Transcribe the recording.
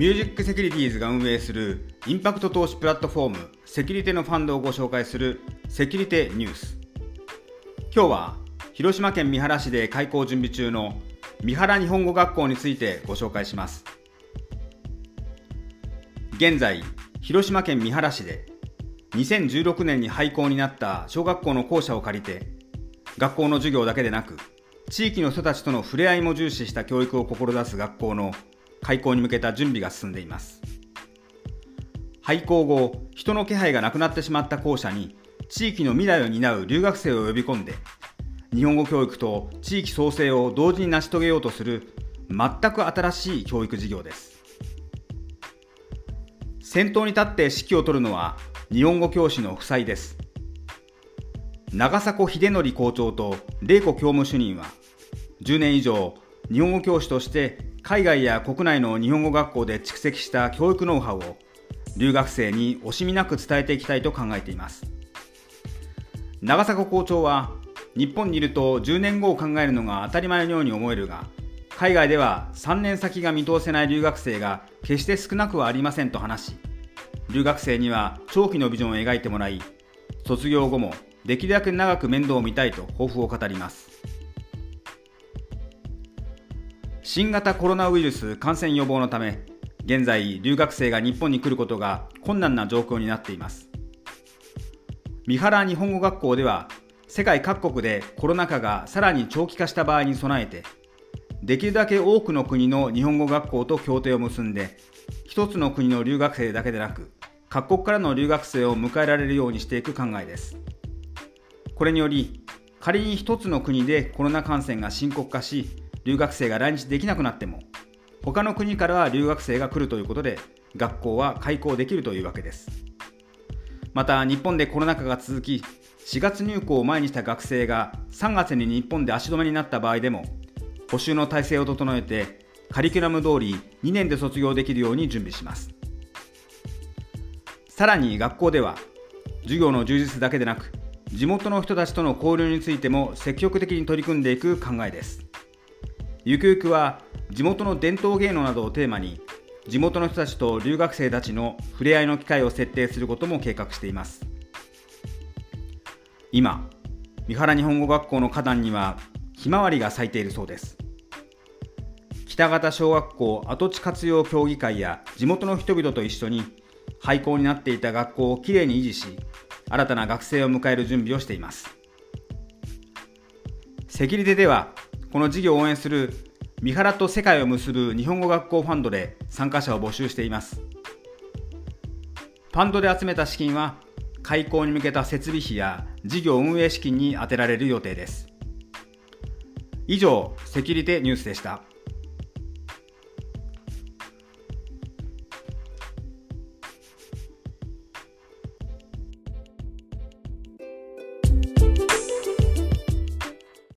ミュージックセキュリティーズが運営するインパクト投資プラットフォームセキュリテのファンドをご紹介するセキュリテニュース。今日は広島県三原市で開校準備中の三原日本語学校についてご紹介します。現在広島県三原市で2016年に廃校になった小学校の校舎を借りて学校の授業だけでなく地域の人たちとの触れ合いも重視した教育を志す学校の開校に向けた準備が進んでいます。廃校後人の気配がなくなってしまった校舎に地域の未来を担う留学生を呼び込んで日本語教育と地域創生を同時に成し遂げようとする全く新しい教育事業です。先頭に立って指揮を執るのは日本語教師の夫妻です。長迫秀則校長と玲子教務主任は10年以上日本語教師として海外や国内の日本語学校で蓄積した教育ノウハウを留学生に惜しみなく伝えていきたいと考えています。長迫校長は日本にいると10年後を考えるのが当たり前のように思えるが海外では3年先が見通せない留学生が決して少なくはありませんと話し留学生には長期のビジョンを描いてもらい卒業後もできるだけ長く面倒を見たいと抱負を語ります。新型コロナウイルス感染予防のため現在留学生が日本に来ることが困難な状況になっています。三原日本語学校では世界各国でコロナ禍がさらに長期化した場合に備えてできるだけ多くの国の日本語学校と協定を結んで一つの国の留学生だけでなく各国からの留学生を迎えられるようにしていく考えです。これにより仮に一つの国でコロナ感染が深刻化し留学生が来日できなくなっても他の国から留学生が来るということで学校は開校できるというわけです。また日本でコロナ禍が続き4月入校を前にした学生が3月に日本で足止めになった場合でも補修の体制を整えてカリキュラム通り2年で卒業できるように準備します。さらに学校では授業の充実だけでなく地元の人たちとの交流についても積極的に取り組んでいく考えです。ゆくゆくは地元の伝統芸能などをテーマに地元の人たちと留学生たちの触れ合いの機会を設定することも計画しています。今三原日本語学校の花壇にはひまわりが咲いているそうです。北方小学校跡地活用協議会や地元の人々と一緒に廃校になっていた学校をきれいに維持し新たな学生を迎える準備をしています。セキュリテではこの事業を応援する三原と世界を結ぶ日本語学校ファンドで参加者を募集しています。ファンドで集めた資金は開校に向けた設備費や事業運営資金に充てられる予定です。以上セキュリティニュースでした。